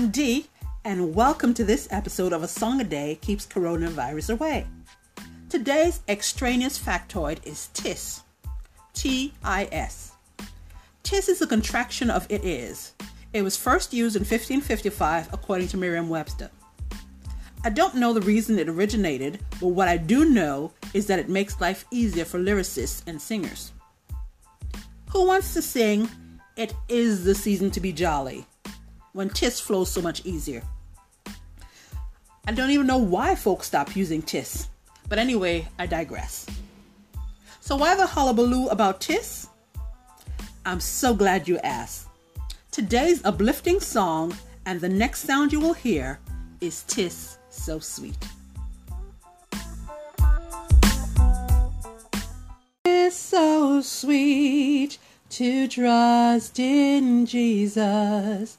I'm Dee, and welcome to this episode of A Song a Day Keeps Coronavirus Away. Today's extraneous factoid is TIS. T I S. TIS is a contraction of it is. It was first used in 1555, according to Merriam Webster. I don't know the reason it originated, but what I do know is that it makes life easier for lyricists and singers. Who wants to sing, It is the season to be jolly? When tis flows so much easier. I don't even know why folks stopped using tis. But anyway, I digress. So why the hullabaloo about tis? I'm so glad you asked. Today's uplifting song and the next sound you will hear is Tis So Sweet. It's so sweet to trust in Jesus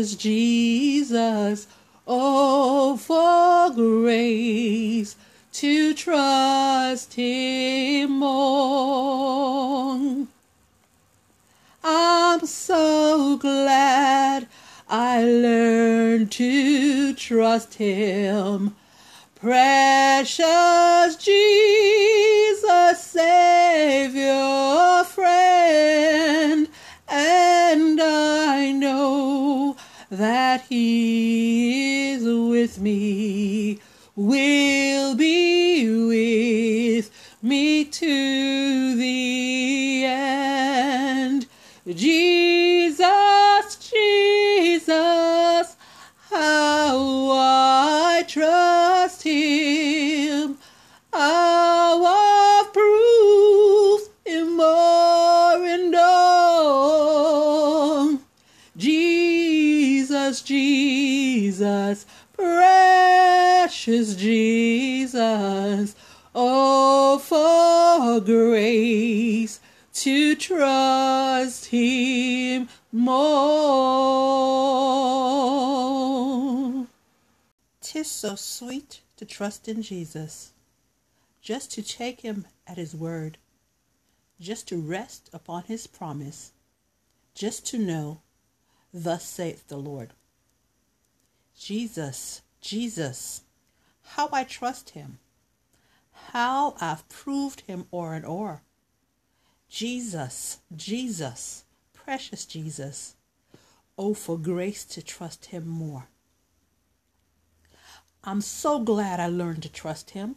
Precious Jesus, oh, for grace to trust him more. I'm so glad I learned to trust him. Precious Jesus, Savior, friend, and I that he is with me, will be with me to the end. Jesus, Jesus, precious Jesus, oh, for grace to trust him more. Tis so sweet to trust in Jesus, just to take him at his word, just to rest upon his promise, just to know, thus saith the Lord. Jesus, Jesus, how I trust him, how I've proved him o'er and o'er. Jesus, Jesus, precious Jesus, oh, for grace to trust him more. I'm so glad I learned to trust him.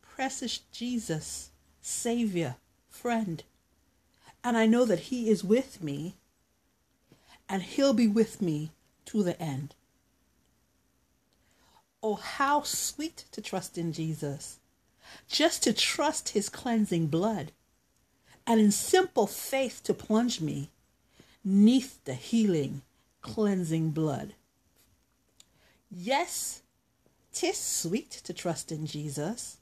Precious Jesus, Savior, friend. And I know that he is with me, and he'll be with me to the end. Oh, how sweet to trust in Jesus, just to trust his cleansing blood and in simple faith to plunge me neath the healing, cleansing blood. Yes, 'tis sweet to trust in Jesus,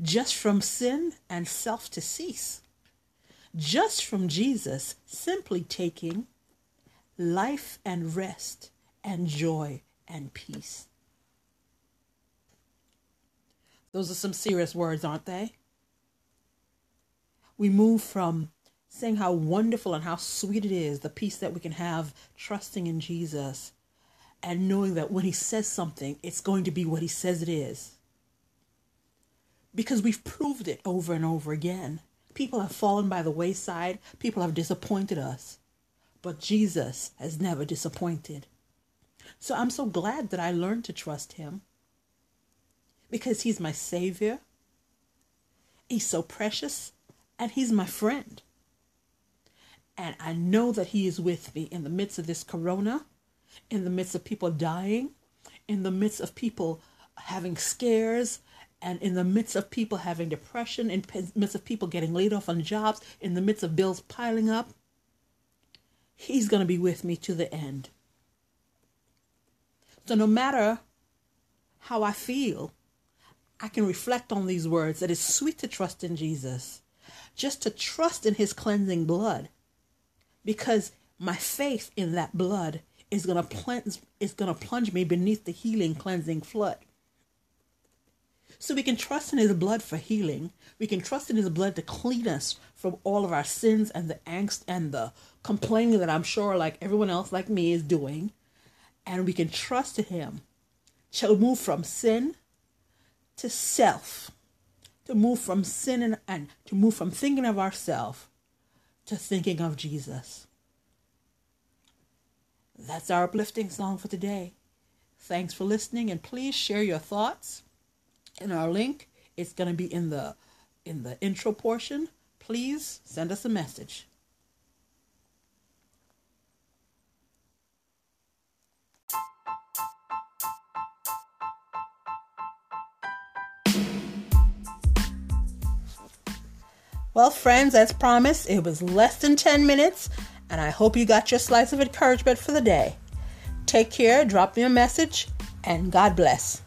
just from sin and self to cease, just from Jesus simply taking life and rest and joy and peace. Those are some serious words, aren't they? we move from saying how wonderful and how sweet it is, the peace that we can have trusting in Jesus and knowing that when he says something, it's going to be what he says it is. Because we've proved it over and over again. People have fallen by the wayside, people have disappointed us, but Jesus has never disappointed. So I'm so glad that I learned to trust him because he's my Savior. He's so precious and he's my friend. And I know that he is with me in the midst of this corona, in the midst of people dying, in the midst of people having scares, and in the midst of people having depression, in the midst of people getting laid off on jobs, in the midst of bills piling up, He's going to be with me to the end. So no matter how I feel, I can reflect on these words that it's sweet to trust in Jesus, just to trust in his cleansing blood, because my faith in that blood is going to plunge is going to plunge me beneath the healing cleansing flood. So we can trust in his blood for healing. We can trust in his blood to clean us from all of our sins and the angst and the complaining that I'm sure like everyone else like me is doing. And we can trust in him to move from sin to self. To move from sin and, and to move from thinking of ourselves to thinking of Jesus. That's our uplifting song for today. Thanks for listening and please share your thoughts in our link. It's going to be in the in the intro portion. Please send us a message. Well, friends, as promised, it was less than 10 minutes, and I hope you got your slice of encouragement for the day. Take care, drop me a message, and God bless.